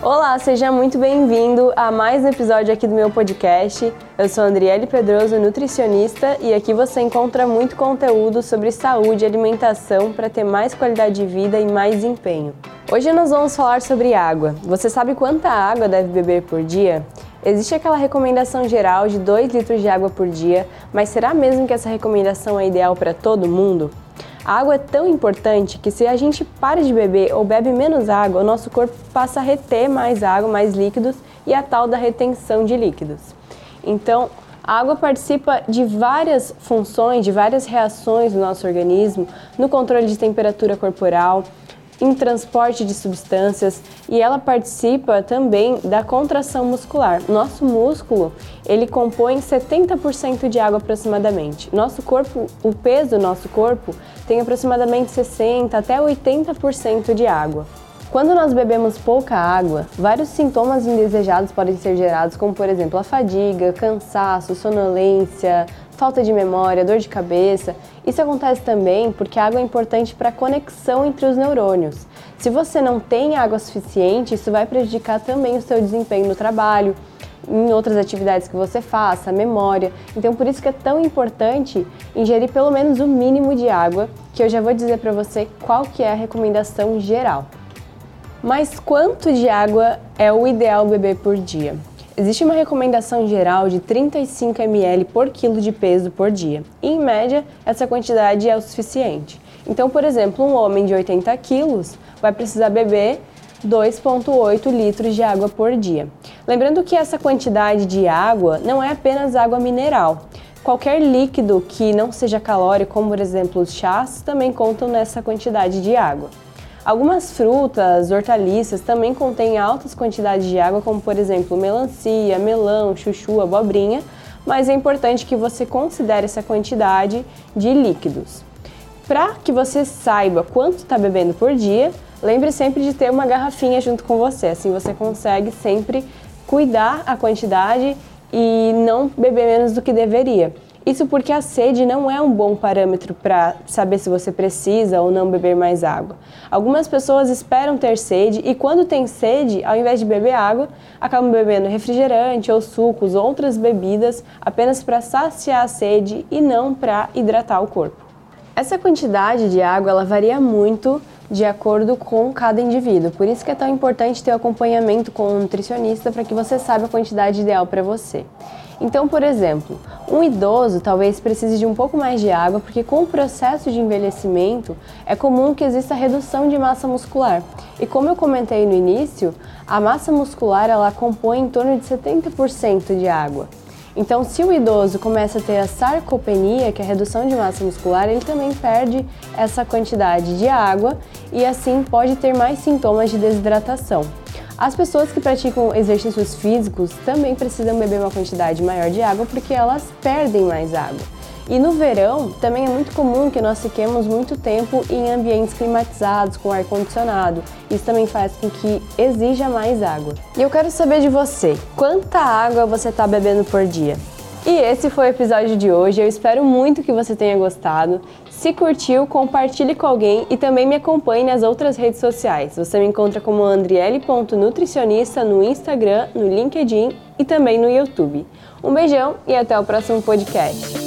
Olá, seja muito bem-vindo a mais um episódio aqui do meu podcast. Eu sou Andriele Pedroso, nutricionista, e aqui você encontra muito conteúdo sobre saúde e alimentação para ter mais qualidade de vida e mais desempenho. Hoje nós vamos falar sobre água. Você sabe quanta água deve beber por dia? Existe aquela recomendação geral de 2 litros de água por dia, mas será mesmo que essa recomendação é ideal para todo mundo? A água é tão importante que se a gente para de beber ou bebe menos água, o nosso corpo passa a reter mais água, mais líquidos e a tal da retenção de líquidos. Então, a água participa de várias funções, de várias reações do nosso organismo, no controle de temperatura corporal, em transporte de substâncias e ela participa também da contração muscular. Nosso músculo, ele compõe 70% de água aproximadamente. Nosso corpo, o peso do nosso corpo tem aproximadamente 60 até 80% de água. Quando nós bebemos pouca água, vários sintomas indesejados podem ser gerados, como por exemplo a fadiga, cansaço, sonolência, falta de memória, dor de cabeça. Isso acontece também porque a água é importante para a conexão entre os neurônios. Se você não tem água suficiente, isso vai prejudicar também o seu desempenho no trabalho, em outras atividades que você faça, memória. Então, por isso que é tão importante ingerir pelo menos o mínimo de água, que eu já vou dizer para você qual que é a recomendação geral. Mas quanto de água é o ideal beber por dia? Existe uma recomendação geral de 35 ml por quilo de peso por dia. E, em média, essa quantidade é o suficiente. Então, por exemplo, um homem de 80 quilos vai precisar beber 2,8 litros de água por dia. Lembrando que essa quantidade de água não é apenas água mineral. Qualquer líquido que não seja calórico, como por exemplo os chás, também contam nessa quantidade de água. Algumas frutas, hortaliças também contêm altas quantidades de água, como por exemplo melancia, melão, chuchu, abobrinha, mas é importante que você considere essa quantidade de líquidos. Para que você saiba quanto está bebendo por dia, lembre sempre de ter uma garrafinha junto com você, assim você consegue sempre cuidar a quantidade e não beber menos do que deveria. Isso porque a sede não é um bom parâmetro para saber se você precisa ou não beber mais água. Algumas pessoas esperam ter sede e, quando tem sede, ao invés de beber água, acabam bebendo refrigerante ou sucos ou outras bebidas apenas para saciar a sede e não para hidratar o corpo. Essa quantidade de água ela varia muito de acordo com cada indivíduo. Por isso que é tão importante ter o acompanhamento com um nutricionista para que você saiba a quantidade ideal para você. Então, por exemplo, um idoso talvez precise de um pouco mais de água, porque com o processo de envelhecimento é comum que exista redução de massa muscular. E como eu comentei no início, a massa muscular ela compõe em torno de 70% de água. Então, se o idoso começa a ter a sarcopenia, que é a redução de massa muscular, ele também perde essa quantidade de água e assim pode ter mais sintomas de desidratação. As pessoas que praticam exercícios físicos também precisam beber uma quantidade maior de água porque elas perdem mais água. E no verão também é muito comum que nós fiquemos muito tempo em ambientes climatizados com ar condicionado. Isso também faz com que exija mais água. E eu quero saber de você, quanta água você está bebendo por dia? E esse foi o episódio de hoje. Eu espero muito que você tenha gostado. Se curtiu, compartilhe com alguém e também me acompanhe nas outras redes sociais. Você me encontra como andriele.nutricionista no Instagram, no LinkedIn e também no YouTube. Um beijão e até o próximo podcast.